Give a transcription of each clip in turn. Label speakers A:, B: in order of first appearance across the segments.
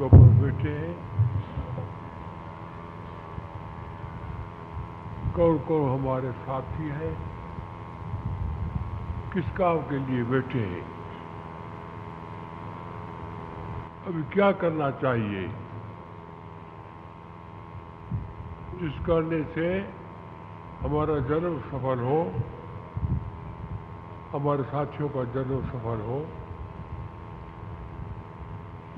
A: के बैठे हैं। कौन कौन हमारे साथी हैं? किस काम के लिए बैठे हैं? अभी क्या करना चाहिए? जिस करने से हमारा जन्म सफल हो, हमारे साथियों का जन्म सफल हो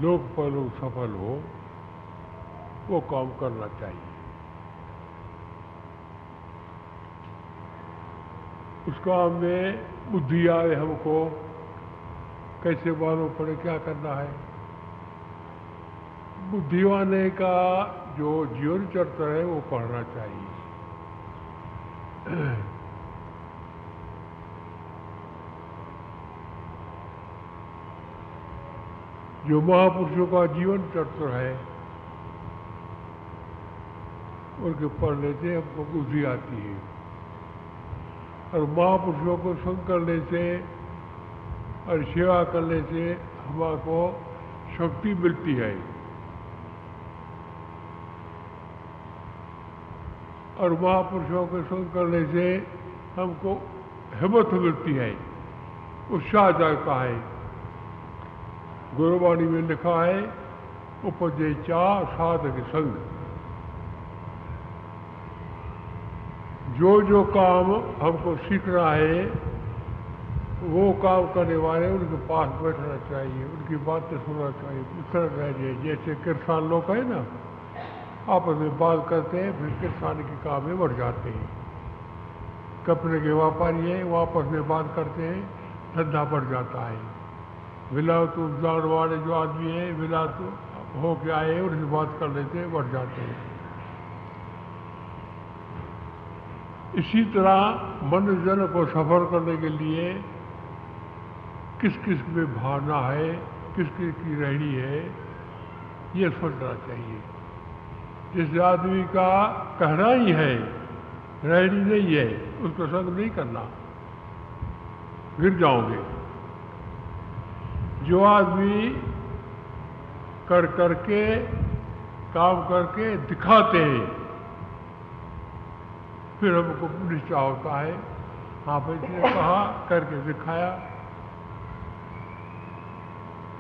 A: लोक परलोक सफल हो, वो काम करना चाहिए। उस काम में बुद्धि आए हमको, कैसे मालूम पड़े क्या करना है? बुद्धिवाने का जो जीवन चरित्र है, वो पढ़ना चाहिए। जो महापुरुषों का जीवन चरित्र है, उनके पढ़ने से हमको बुद्धि आती है। और महापुरुषों को संग करने से और सेवा करने से हमारे शक्ति मिलती है। और महापुरुषों के संग करने से हमको हिम्मत मिलती है, उत्साह जाता है। गुरुवाणी में लिखा है उपजे उपदेचा साधक संग। जो जो काम हमको सीखना है, वो काम करने वाले, उनके पास बैठना चाहिए, उनकी बातें सुनना चाहिए पूछना चाहिए जैसे किसान लोग है ना आपस में बात करते हैं, फिर किसान के काम में बढ़ जाते हैं। कपड़े के व्यापारी है आपस में बात करते हैं, धंधा बढ़ जाता है। विलायत उपजान वाले जो आदमी है हो के आए उनसे बात कर लेते हैं बढ़ जाते हैं। इसी तरह मन को सफ़र करने के लिए किस किसमें भावना है, किस किस की रहनी है, ये सोचना चाहिए। जिस आदमी का कहना ही है, रहनी नहीं है, उसको संग नहीं करना। गिर जाओगे। जो आदमी कर करके, काम करके दिखाते हैं। फिर हमको निश्चय होता है हाँ भाई ने कहा, करके दिखाया।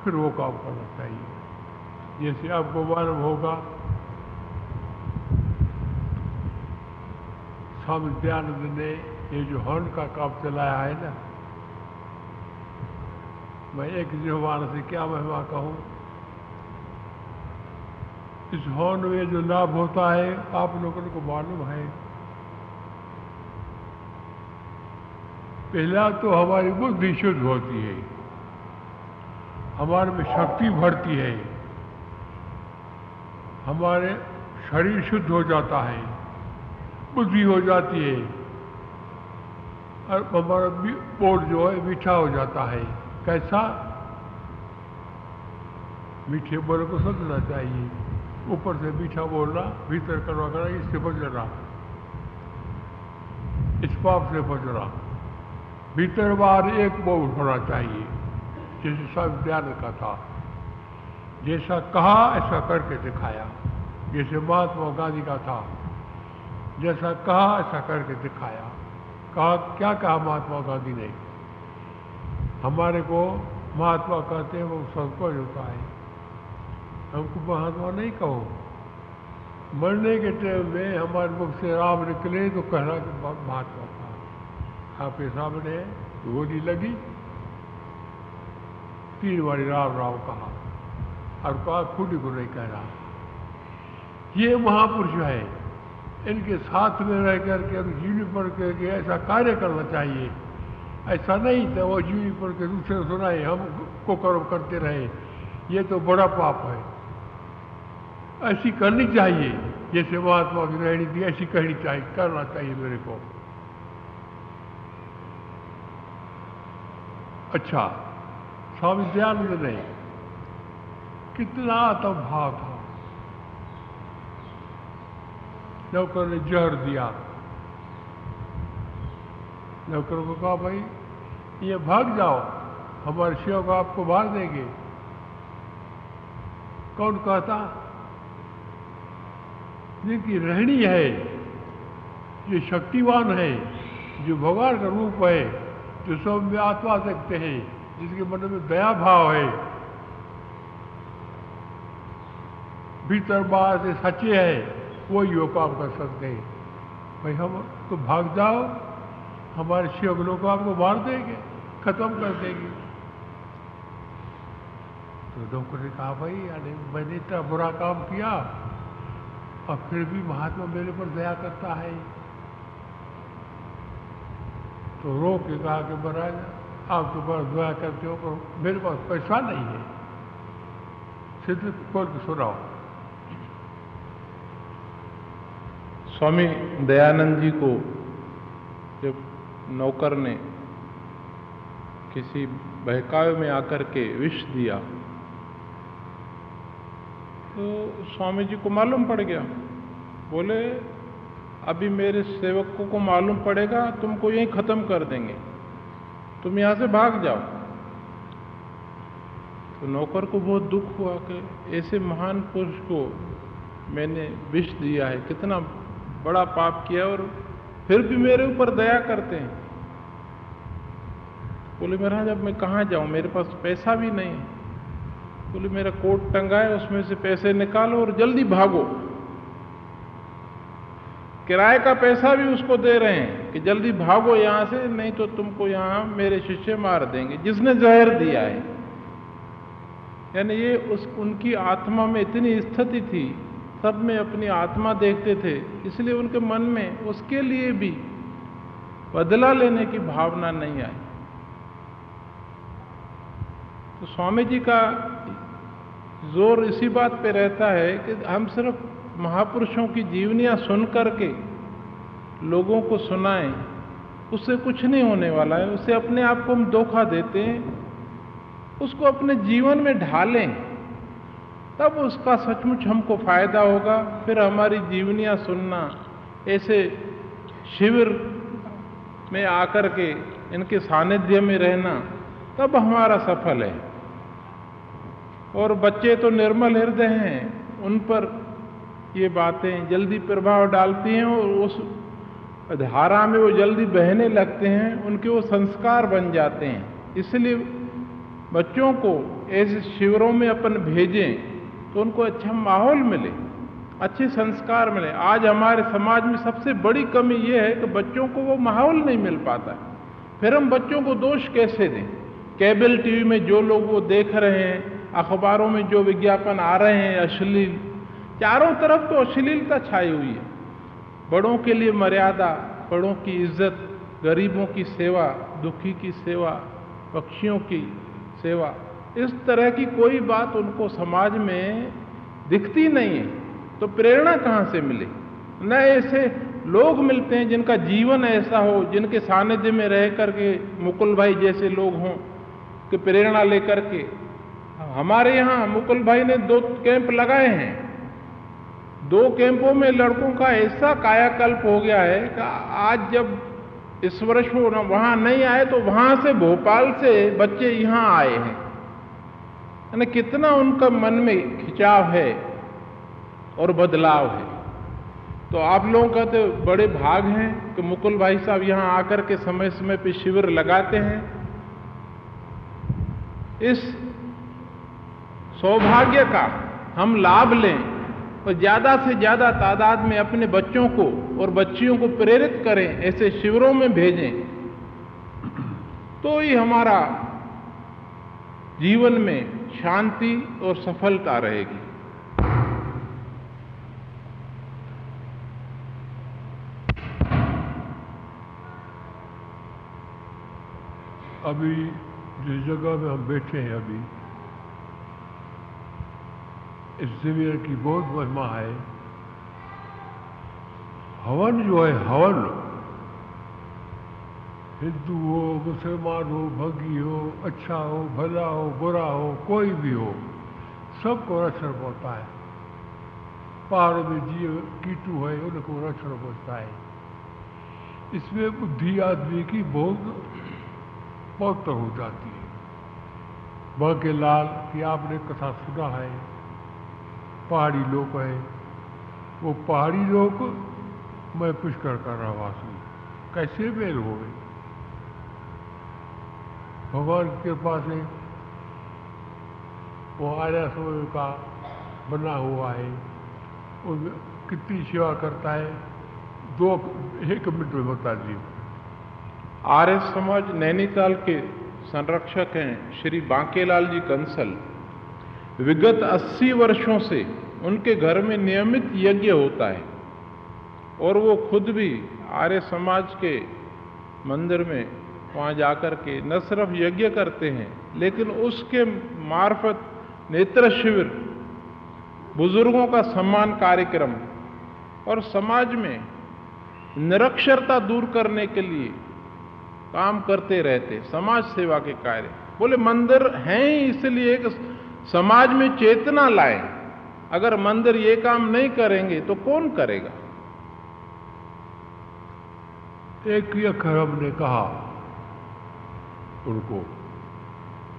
A: फिर वो काम करना चाहिए। जैसे आपको मालूम होगा, स्वामी दयानंद ने ये जो हॉर्न का काम चलाया है ना मैं एक ज़ुबान से क्या महिमा कहूँ? इस हॉर्न में जो लाभ होता है, आप लोगों को मालूम है। पहला तो हमारी बुद्धि शुद्ध होती है। हमारे में शक्ति बढ़ती है। हमारे शरीर शुद्ध हो जाता है। बुद्धि हो जाती है। और हमारा बोर्ड जो है मीठा हो जाता है। कैसा? मीठे बोल को समझना चाहिए। ऊपर से मीठा बोलना, भीतर करवा करना, इससे बचना इस पाप से रहा भीतर बाहर एक बोल होना चाहिए। जैसे सब ध्यान का था। जैसा कहा, ऐसा करके दिखाया। जैसे महात्मा गांधी का था। जैसा कहा, ऐसा करके दिखाया। कहा, क्या कहा महात्मा गांधी ने? हमारे को महात्मा कहते हैं, वो संकोच होता है। हमको महात्मा नहीं कहो। मरने के टाइम में हमारे मुख से राम निकले तो कहना कि महात्मा था आपके सामने गोली लगी। तीन बारी राम राम कहा। और कहा, खुद को नहीं कहना ये महापुरुष है, इनके साथ में रह करके जीवनी पढ़ करके ऐसा कार्य करना चाहिए। ऐसा नहीं था, वो जीवनी पढ़ के दूसरे सुनाए, हम को कर्म करते रहे। ये तो बड़ा पाप है। ऐसी करनी चाहिए, जैसे महात्मा की रहनी थी ऐसी कहनी चाहिए, करना चाहिए मेरे को। अच्छा स्वामी दयानंद ने कितना आत्म भाव था। नौकर ने जहर दिया। नौकर को कहा, भाई, ये भाग जाओ हमारे शिव को आपको मार देंगे। कौन कहता, जिनकी रहनी है, जो शक्तिवान है, जो भगवान का रूप है, जो सब में आत्मा देखते हैं जिसके मन में दया भाव है, भीतर बाहर से सच्चे है, वो योग कर सकते हैं। भाई, हम तो भाग जाओ हमारे शिव लोग आपको मार देंगे, खत्म कर देंगे। तो डॉक्टर ने कहा, भाई अरे मैंने इतना बुरा काम किया, और फिर भी महात्मा मेरे पर दया करता है। तो रो के कहा कि महाराज, आप तो दया करते हो, पर मेरे पास पैसा नहीं है। सिद्ध खोल के सुनाओ।
B: स्वामी दयानंद जी को जब नौकर ने किसी बहकावे में आकर के विष दिया। तो स्वामी जी को मालूम पड़ गया। बोले, अभी मेरे सेवकों को मालूम पड़ेगा, तुमको यहीं खत्म कर देंगे। तुम यहाँ से भाग जाओ। तो नौकर को बहुत दुख हुआ कि ऐसे महान पुरुष को मैंने विष दिया है। कितना बड़ा पाप किया और फिर भी मेरे ऊपर दया करते हैं। बोले, महाराज, अब मैं कहाँ जाऊँ? मेरे पास पैसा भी नहीं है। बोले, मेरा कोट टंगा है, उसमें से पैसे निकालो और जल्दी भागो। किराए का पैसा भी उसको दे रहे हैं कि जल्दी भागो यहाँ से, नहीं तो तुमको यहाँ मेरे शिष्य मार देंगे। जिसने जहर दिया है, यानी ये उस, उनकी आत्मा में इतनी स्थिति थी सब में अपनी आत्मा देखते थे, इसलिए उनके मन में उसके लिए भी बदला लेने की भावना नहीं आई। तो स्वामी जी का ज़ोर इसी बात पे रहता है कि हम सिर्फ़ महापुरुषों की जीवनियाँ सुन करके लोगों को सुनाएँ, उससे कुछ नहीं होने वाला है। उससे अपने आप को हम धोखा देते हैं, उसको अपने जीवन में ढालें। तब उसका सचमुच हमको फ़ायदा होगा। फिर हमारी जीवनियाँ सुनना, ऐसे शिविर में आकर के इनके सानिध्य में रहना, तब हमारा सफल है। और बच्चे तो निर्मल हृदय हैं, उन पर ये बातें जल्दी प्रभाव डालती हैं और उस धारा में वो जल्दी बहने लगते हैं, उनके वो संस्कार बन जाते हैं। इसलिए बच्चों को ऐसे शिविरों में अपन भेजें तो उनको अच्छा माहौल मिले, अच्छे संस्कार मिले। आज हमारे समाज में सबसे बड़ी कमी ये है कि बच्चों को वो माहौल नहीं मिल पाता फिर हम बच्चों को दोष कैसे दें? केबल टीवी में जो लोग वो देख रहे हैं, अखबारों में जो विज्ञापन आ रहे हैं, अश्लील, चारों तरफ़ तो अश्लीलता छाई हुई है। बड़ों के लिए मर्यादा, बड़ों की इज़्ज़त, गरीबों की सेवा, दुखी की सेवा, पक्षियों की सेवा इस तरह की कोई बात उनको समाज में दिखती नहीं है तो प्रेरणा कहाँ से मिले? न ऐसे लोग मिलते हैं जिनका जीवन ऐसा हो, जिनके सानिध्य में रह करके मुकुल भाई जैसे लोग हों, कि प्रेरणा लेकर के, हमारे यहाँ मुकुल भाई ने दो कैंप लगाए हैं। दो कैंपों में लड़कों का ऐसा कायाकल्प हो गया है कि आज जब इस वर्ष वहाँ नहीं आए तो वहाँ से भोपाल से बच्चे यहाँ आए हैं। यानी कितना उनका मन में खिंचाव है और बदलाव है। तो आप लोगों का तो बड़े भाग हैं कि मुकुल भाई साहब यहाँ आकर के समय समय पे शिविर लगाते हैं। इस सौभाग्य का हम लाभ लें और ज़्यादा से ज़्यादा तादाद में अपने बच्चों को और बच्चियों को प्रेरित करें, ऐसे शिविरों में भेजें। तो ही हमारा जीवन में शांति और सफलता रहेगी।
A: अभी जिस जगह में हम बैठे हैं अभी, इस शिविर की बहुत महिमा है। हवन जो है हवन। हिंदू हो मुसलमान हो भगी हो अच्छा हो भला हो बुरा हो कोई भी हो, सबको रक्षण पहुँचता है। पहाड़ों में जीव, कीटू है, उनको रक्षण पहुँचता है। इसमें बुद्धि आदमी की बहुत पवित्र हो जाती है। बाके लाल की आपने कथा सुना है। पहाड़ी लोग हैं। वो पहाड़ी लोग, मैं पुष्कर कर रहा रहवासी कैसे मेल हो गए? भगवान की कृपा से वो आर्या समय का बना हुआ है। उसमें कितनी सेवा करता है। दो एक मिनट में बता दीजिए
B: आर्य समाज नैनीताल के संरक्षक हैं श्री बांकेलाल जी कंसल। विगत 80 वर्षों से उनके घर में नियमित यज्ञ होता है। और वो खुद भी आर्य समाज के मंदिर में वहाँ जाकर के न सिर्फ़ यज्ञ करते हैं, लेकिन उसके मार्फत नेत्र शिविर, बुज़ुर्गों का सम्मान कार्यक्रम और समाज में निरक्षरता दूर करने के लिए काम करते रहते, समाज सेवा के कार्य। बोले, मंदिर हैं, इसलिए कि समाज में चेतना लाए। अगर मंदिर ये काम नहीं करेंगे तो कौन करेगा?
A: एक ही अक्षर हमने कहा। उनको।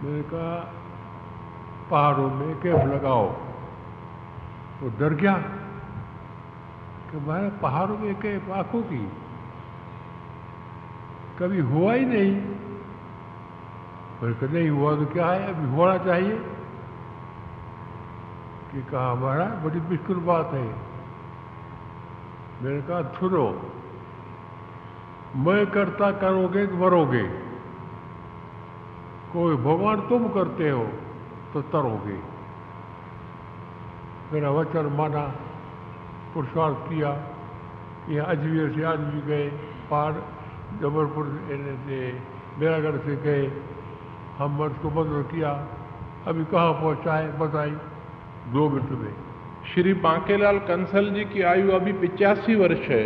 A: मैंने कहा, पहाड़ों में कैफ लगाओ। वो डर गया कि हमारे पहाड़ों में कैफ आँखों की। कभी हुआ ही नहीं। मैंने नहीं हुआ तो क्या है? अभी होना चाहिए। कि कहा हमारा बड़ी मुश्किल बात है। मैंने कहा, सुनो, मैं करता करोगे तो मरोगे। कोई भगवान तुम करते हो तो तरोगे। मेरा वचन माना, पुरुषार्थ किया यहाँ अजमेर से आदमी गए पहाड़ जबलपुर से, मेरागढ़ से गए। हम उसको मंजूर किया, अभी कहाँ पहुँचा है बताई दो मिनट में।
B: श्री बांकेलाल कंसल जी की आयु अभी पिचासी वर्ष है,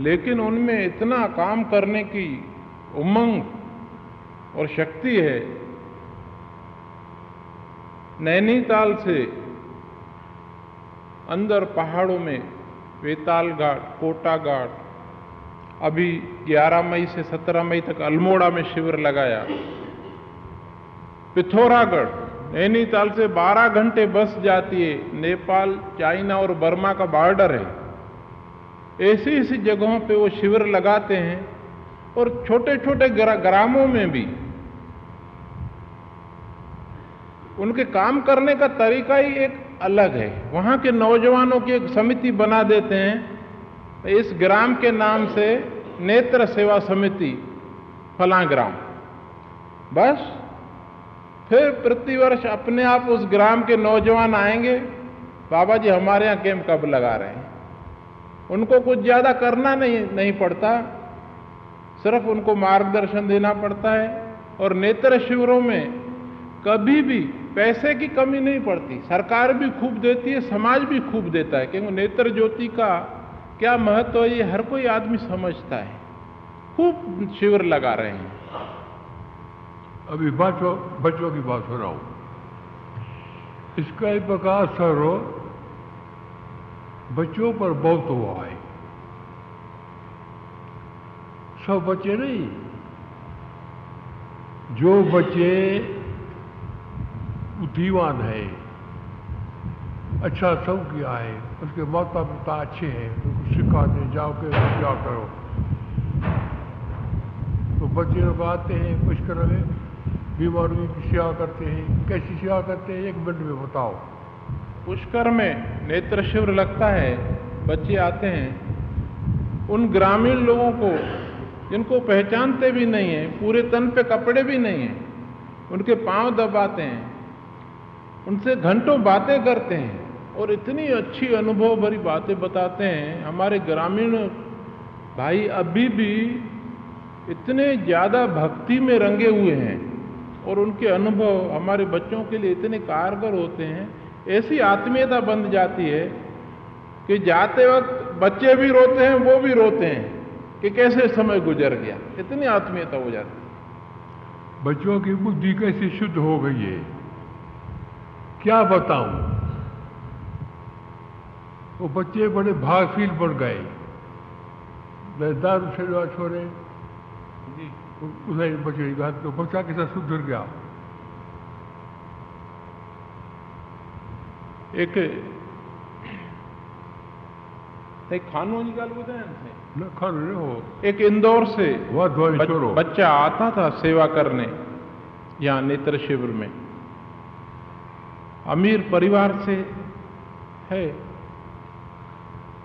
B: लेकिन उनमें इतना काम करने की उमंग और शक्ति है। नैनीताल से अंदर पहाड़ों में वेताल घाट कोटा घाट अभी 11 मई से 17 मई तक अल्मोड़ा में शिविर लगाया। पिथौरागढ़, नैनीताल से 12 घंटे बस जाती है। नेपाल, चाइना और बर्मा का बॉर्डर है। ऐसी ऐसी जगहों पे वो शिविर लगाते हैं और छोटे छोटे ग्रामों में भी उनके काम करने का तरीका ही एक अलग है। वहाँ के नौजवानों की एक समिति बना देते हैं। इस ग्राम के नाम से नेत्र सेवा समिति, फला ग्राम। बस, फिर प्रतिवर्ष अपने आप उस ग्राम के नौजवान आएँगे। बाबा जी हमारे यहाँ कैंप कब लगा रहे हैं? उनको कुछ ज़्यादा करना नहीं नहीं पड़ता। सिर्फ़ उनको मार्गदर्शन देना पड़ता है। और नेत्र शिविरों में कभी भी पैसे की कमी नहीं पड़ती। सरकार भी खूब देती है, समाज भी खूब देता है। क्योंकि नेत्र ज्योति का क्या महत्व है, ये हर कोई आदमी समझता है। खूब शिविर लगा रहे हैं।
A: अभी बच्चों बच्चों की बात हो रहा हूँ। इसका प्रकार असर बच्चों पर बहुत हुआ है। सब बच्चे नहीं। जो बच्चे बुद्धिमान है। अच्छा सब किया है। उसके माता पिता अच्छे हैं। उनको सिखाते जाओ के क्या करो। तो बच्चे लोग आते हैं पुष्कर में बीमारियों की सेवा करते हैं। कैसी सेवा करते हैं? एक मिनट में बताओ।
B: पुष्कर में नेत्र शिविर लगता है। बच्चे आते हैं। उन ग्रामीण लोगों को, जिनको पहचानते भी नहीं है, पूरे तन पे कपड़े भी नहीं हैं, उनके पाँव दबाते हैं। उनसे घंटों बातें करते हैं और इतनी अच्छी अनुभव भरी बातें बताते हैं। हमारे ग्रामीण भाई अभी भी इतने ज़्यादा भक्ति में रंगे हुए हैं और उनके अनुभव हमारे बच्चों के लिए इतने कारगर होते हैं। ऐसी आत्मीयता बन जाती है कि जाते वक्त बच्चे भी रोते हैं, वो भी रोते हैं कि कैसे समय गुजर गया। इतनी आत्मीयता हो जाती है।
A: बच्चों की बुद्धि कैसी शुद्ध हो गई है? क्या बताऊँ? वो बच्चे बड़े भागशील बन गए। दारू से छोड़े उधर बच्चे की बात तो बच्चा के साथ सुधर गया।
B: एक खानों की गल ॿुधायां
A: न हो।
B: एक इंदौर से बच- बच्चा आता था सेवा करने यहाँ नेत्र शिविर में। अमीर परिवार से है।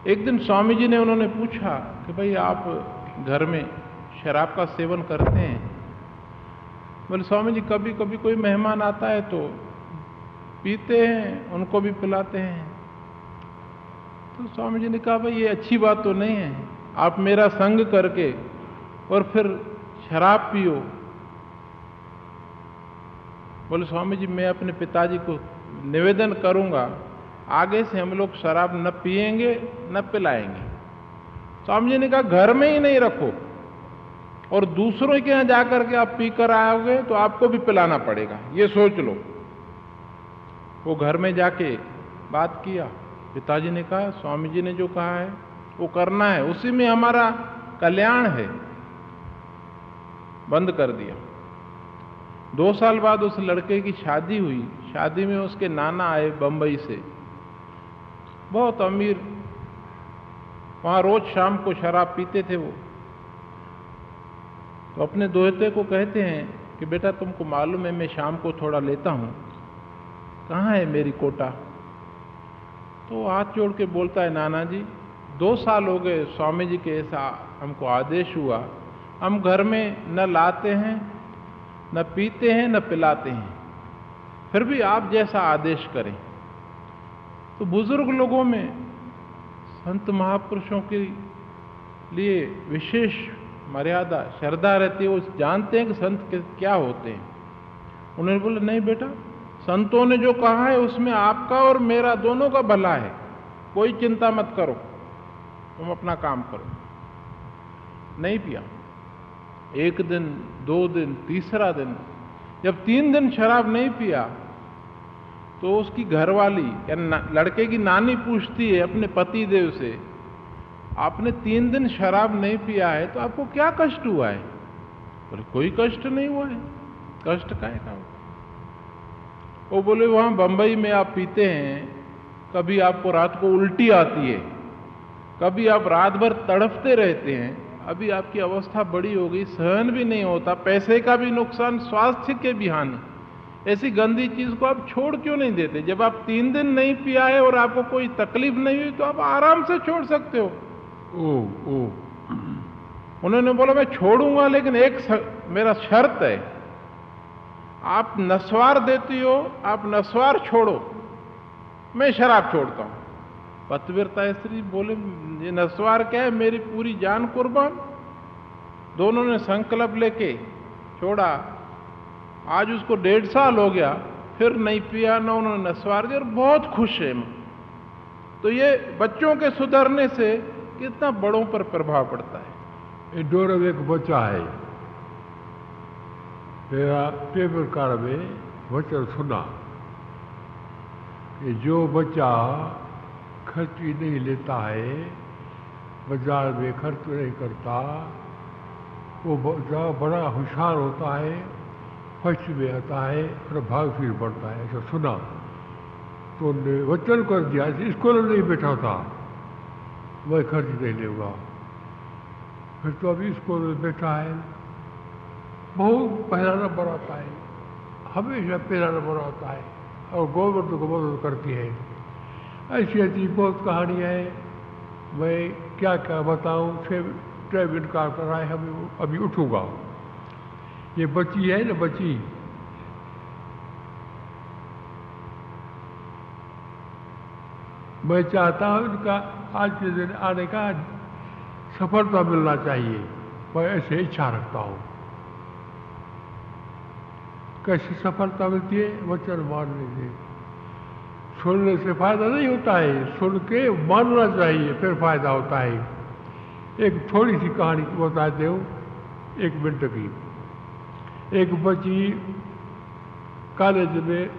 B: एक दिन स्वामी जी ने उन्होंने पूछा कि भाई, आप घर में शराब का सेवन करते हैं? बोले स्वामी जी कभी कभी कोई मेहमान आता है तो पीते हैं, उनको भी पिलाते हैं। तो स्वामी जी ने कहा, भाई, ये अच्छी बात तो नहीं है। आप मेरा संग करके और फिर शराब पियो। बोले स्वामी जी मैं अपने पिताजी को निवेदन करूँगा, आगे से हम लोग शराब न पिएँगे, न पिलाएँगे। स्वामी जी ने कहा, घर में ही नहीं रखो। और दूसरों के यहाँ जाकर के आप पीकर आओगे तो आपको भी पिलाना पड़ेगा। ये सोच लो। वो घर में जाके बात किया। पिताजी ने कहा, स्वामी जी ने जो कहा है, वो करना है। उसी में हमारा कल्याण है। बंद कर दिया। दो साल बाद उस लड़के की शादी हुई। शादी में उसके नाना आए बंबई से। बहुत अमीर। वहाँ रोज शाम को शराब पीते थे वो। तो अपने दोहते को कहते हैं कि, बेटा, तुमको मालूम है, मैं शाम को थोड़ा लेता हूँ। कहाँ है मेरी कोटा? तो हाथ जोड़ के बोलता है नाना जी दो साल हो गए स्वामी जी के ऐसा हमको आदेश हुआ। हम घर में न लाते हैं, न पीते हैं, न पिलाते हैं। फिर भी आप जैसा आदेश करें। तो बुज़ुर्ग लोगों में संत महापुरुषों के लिए विशेष मर्यादा, श्रद्धा रहती है। वो जानते हैं कि संत के क्या होते हैं। उन्होंने बोला, नहीं बेटा, संतों ने जो कहा है, उसमें आपका और मेरा दोनों का भला है। कोई चिंता मत करो, तुम अपना काम करो। नहीं पिया। एक दिन, दो दिन, तीसरा दिन जब तीन दिन शराब नहीं पिया तो उसकी घरवाली या लड़के की नानी पूछती है अपने पति देव से, आपने तीन दिन शराब नहीं पिया है तो आपको क्या कष्ट हुआ है? बोले, कोई कष्ट नहीं हुआ है। कष्ट का है वो बोले, वहाँ बंबई में आप पीते हैं, कभी आपको रात को उल्टी आती है, कभी आप रात भर तड़फते रहते हैं अभी आपकी अवस्था बड़ी हो गई सहन भी नहीं होता पैसे का भी नुकसान स्वास्थ्य के भी हानि। ऐसी गंदी चीज़ को आप छोड़ क्यों नहीं देते? जब आप तीन दिन नहीं पिया है और आपको कोई तकलीफ़ नहीं हुई तो आप आराम से छोड़ सकते हो।
A: ओ ओ।
B: उन्होंने बोला मैं छोड़ूँगा लेकिन एक स- मेरा शर्त है। आप नस्वार देती हो आप नस्वार छोड़ो। मैं शराब छोड़ता हूँ। पतवीरता स्त्री बोले, ये नस्वार क्या है? मेरी पूरी जान कुर्बान। दोनों ने संकल्प लेके छोड़ा। आज उसको डेढ़ साल हो गया, फिर नहीं पिया, ना उन्होंने नस्वार दिया और बहुत खुश है। तो ये बच्चों के सुधरने से कितना बड़ों पर प्रभाव पड़ता है।
A: में एक बच्चा है। मेरा पेपर कार में वचन सुना कि जो बच्चा खर्ची नहीं लेता है, बाज़ार में खर्च नहीं करता। वो बच्चा बड़ा होशियार होता है फ़र्स्ट में आता है और भाग फिर बढ़ता है, ऐसा सुना। तो वचन कर दिया में नहीं बैठा था मैं खर्च नहीं लूँगा। फिर तो अभी में बैठा है। बहुत पहला नंबर आता है। हमेशा पहला नंबर आता है। और गवर्नमेंट को मदद करती है। ऐसी ऐसी बहुत कहानियाँ हैं। मैं क्या क्या बताऊँ छः छः मिनट का कर रहा है अभी अभी उठूँगा। ये बच्ची है ना बच्ची? मैं चाहता हूँ इनका आज के दिन आने का सफलता मिलना चाहिए। मैं ऐसे इच्छा रखता हूँ। कैसे सफलता मिलती है? वचन मानने से। सुनने से फ़ायदा नहीं होता है। सुन के मानना चाहिए, फिर फ़ायदा होता है। एक थोड़ी सी कहानी बताते हूँ एक मिनट की। एक बच्ची कॉलेज में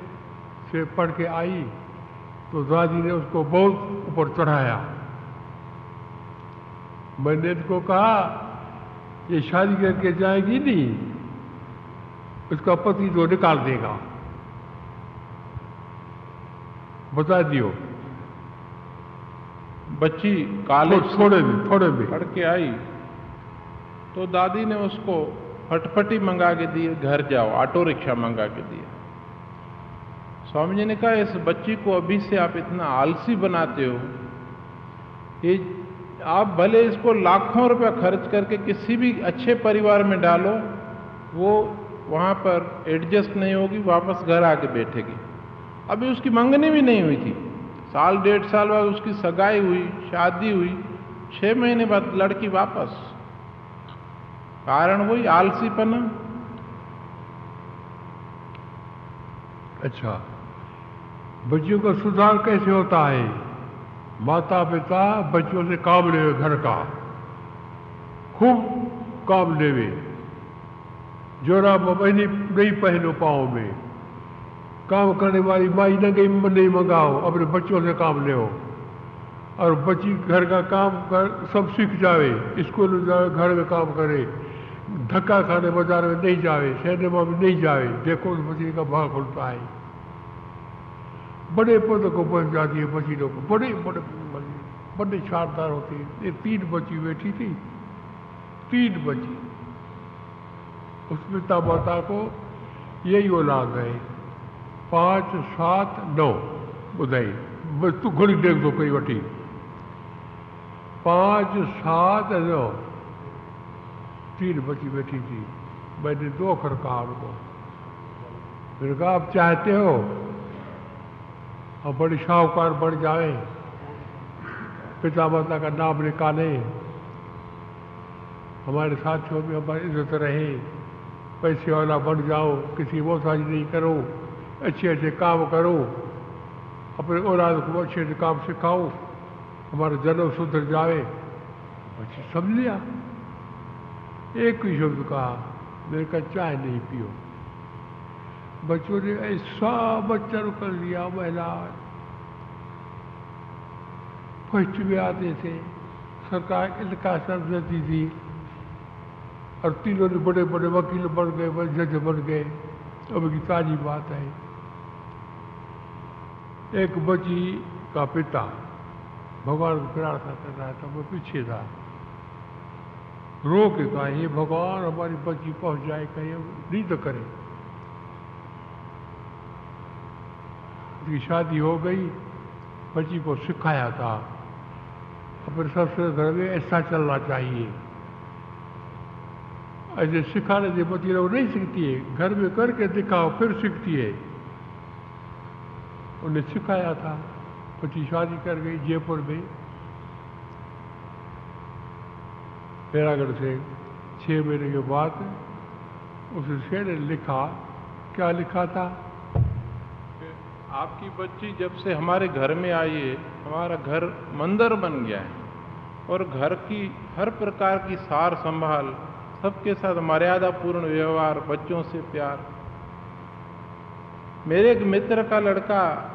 A: से पढ़ के आई तो दादी ने उसको बहुत ऊपर चढ़ाया। मैंने इसको कहा, ये शादी करके जाएगी नहीं, उसका पति तो निकाल देगा। बता दियो।
B: बच्ची कॉलेज
A: थो- थोड़े में थोड़े में
B: पढ़ के आई। तो दादी ने उसको फटफटी मंगा के दी घर जाओ ऑटो रिक्शा मंगा के दिया स्वामी जी ने कहा इस बच्ची को अभी से आप इतना आलसी बनाते हो ये आप भले इसको लाखों रुपया खर्च करके किसी भी अच्छे परिवार में डालो वो वहाँ पर एडजस्ट नहीं होगी वापस घर आके बैठेगी। अभी उसकी मंगनी भी नहीं हुई थी। साल, डेढ़ साल बाद उसकी सगाई हुई, शादी हुई, छह महीने बाद लड़की वापस। कारण वही आलसीपना।
A: अच्छा बच्चों का सुधार कैसे होता है? माता पिता बच्चों से काम लेवे घर का। खूब काम लेवे जोरा नहीं नहीं पहनो पाओ में काम करने वाली माई न गई नहीं मंगाओ, अपने बच्चों से काम ले और बच्ची घर का काम कर, सब सीख जावे, स्कूल में जावे घर में काम करे, धक्का खाने बाज़ार में नहीं जावे, सिनेमा में नहीं जावे, देखो उस बच्ची का भाग खुलता है। बड़े पद को पहुँच जाती है मशीनों को, बड़े बड़े बड़े शानदार होती है। ये तीन बच्ची बैठी थी, तीन बच्ची। उस पिता माता को यही औलाद है। पाँच, सात, नौ। बस तू घड़ी देख दो कई वठी पाँच, सात, नौ। तीन बची बैठी थी। मैंने दो अखर कहा उनको। मैंने कहा, आप चाहते हो और बड़े शाहूकार बढ़ जाए? पिता माता का नाम निकाले हमारे साथियों में हमारी इज़्ज़त रहे। पैसे वाला बन जाओ, किसी वो मोहताज नहीं करो। अच्छे अच्छे काम करो। अपने औलाद को अच्छे अच्छे काम सिखाओ। हमारा जन्म सुधर जाए बच्चे समझ लिया एक ही शब्द कहा, मेरे का चाय नहीं पियो। बच्चों ने ऐसा बच्चा कर लिया, महिला। फ़र्स्ट में आते थे, सरकार इनका सर देती थी। और तीनों ने बड़े बड़े वकील बन गए बड़े जज बन गए। अब की ताजी बात है। एक बच्ची का पिता भगवान को प्रार्थना कर रहा था वो पीछे था। रो के कहा ये भगवान, हमारी बच्ची पहुँच जाए, कहीं तो करे। उसकी शादी हो गई, बच्ची को सिखाया था, अपने सबसे घर में ऐसा चलना चाहिए। ऐसे सिखाने से बच्ची लोग नहीं सीखती है। घर में करके दिखाओ, फिर सीखती है। उन्हें सिखाया था। बच्ची शादी कर गई, जयपुर में। पैरागढ़ से छः महीने के बाद उस शेर ने लिखा। क्या लिखा था?
B: आपकी बच्ची जब से हमारे घर में आई है, हमारा घर मंदिर बन गया है और घर की हर प्रकार की सार संभाल, सबके साथ मर्यादा पूर्ण व्यवहार, बच्चों से प्यार। मेरे एक मित्र का लड़का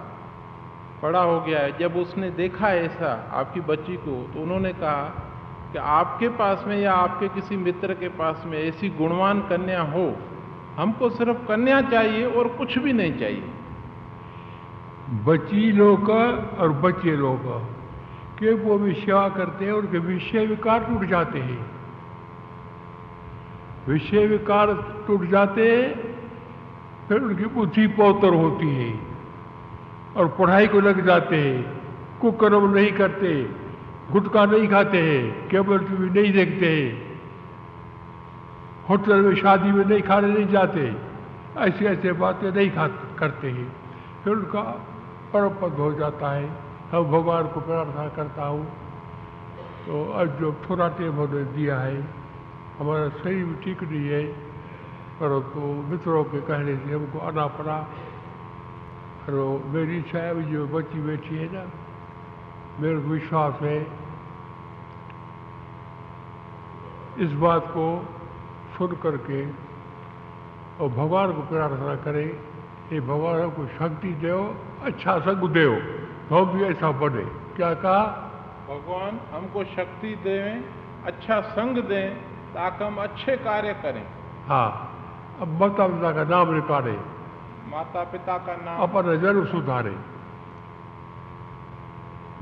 B: बड़ा हो गया है। जब उसने देखा ऐसा आपकी बच्ची को तो उन्होंने कहा कि आपके पास में या आपके किसी मित्र के पास में ऐसी गुणवान कन्या हो। हमको सिर्फ़ कन्या चाहिए और कुछ भी नहीं चाहिए।
A: बच्ची लोग और बच्चे लोग का कि वो भी सेवा करते हैं उनके विषय विकार टूट जाते हैं। विषय विकार टूट जाते हैं, फिर उनकी बुद्धि पौतर होती है। और पढ़ाई को लग जाते हैं कुकर्म नहीं करते, गुटखा नहीं खाते हैं केबल टीवी नहीं देखते, होटल में शादी में नहीं खाने नहीं जाते, ऐसी ऐसी बातें नहीं खा करते हैं। फिर उनका परम पद हो जाता है। हम भगवान को प्रार्थना करता हूँ। तो अब जो थोड़ा टेम उन्होंने दिया है, हमारा शरीर ठीक नहीं है, परंतु तो मित्रों के कहने से हमको आना पड़ा। मेरी है जो बच्ची बैठी है ना मेरे को विश्वास है। इस बात को सुन करके और भगवान को प्रार्थना करें ये भगवान को शक्ति दो अच्छा संग दो। हम भी ऐसा बने। क्या कहा?
B: भगवान हमको शक्ति दें अच्छा संग दें ताकि हम अच्छे कार्य करें।
A: हाँ अब माता पिता का नाम निकाले
B: माता पिता का नाम।
A: अपना जन्म सुधारे।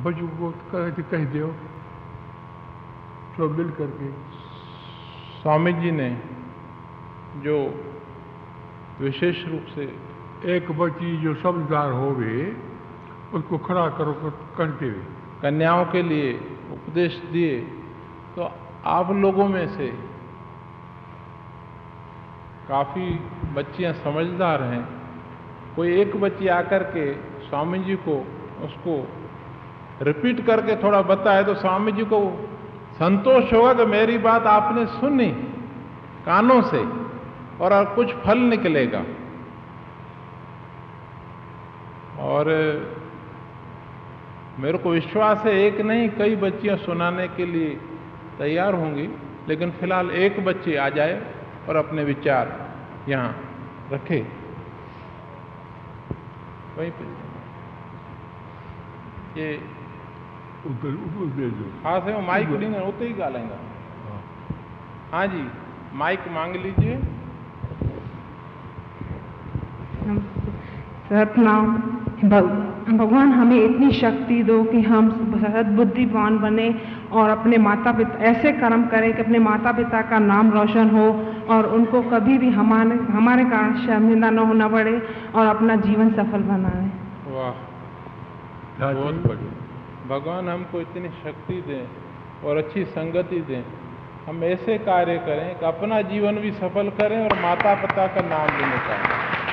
A: बच्चों को कह कह दो सब मिल करके
B: स्वामी जी ने जो विशेष रूप से
A: एक बच्ची जो समझदार होवे, उसको खड़ा करो हुए
B: कन्याओं के लिए उपदेश दिए। तो आप लोगों में से काफ़ी बच्चियाँ समझदार हैं। कोई एक बच्ची आकर के स्वामी जी को, उसको रिपीट करके थोड़ा बताए तो स्वामी जी को संतोष होगा कि मेरी बात आपने सुनी कानों से और कुछ फल निकलेगा। और मेरे को विश्वास है, एक नहीं, कई बच्चियाँ सुनाने के लिए तैयार होंगी, लेकिन फ़िलहाल एक बच्ची आ जाए और अपने विचार यहाँ रखे। वहीं पे। ये
A: उधर उधर दे दो।
B: हाँ से वो माइक नहीं उते ही गालेंगा
A: हाँ।
B: हाँ। जी माइक मांग लीजिए।
C: सतनाम भग, भगवान हमें इतनी शक्ति दो कि हम सदबुद्धिवान बने और अपने माता पिता ऐसे कर्म करें कि अपने माता पिता का नाम रोशन हो। और उनको कभी भी हमारे हमारे कारण शर्मिंदा न होना पड़े और अपना जीवन सफल बनाए।
B: वाह। बहुत बढ़िया। भगवान हमको इतनी शक्ति दें और अच्छी संगति दें। हम ऐसे कार्य करें कि अपना जीवन भी सफल करें और माता पिता का नाम भी निकालें।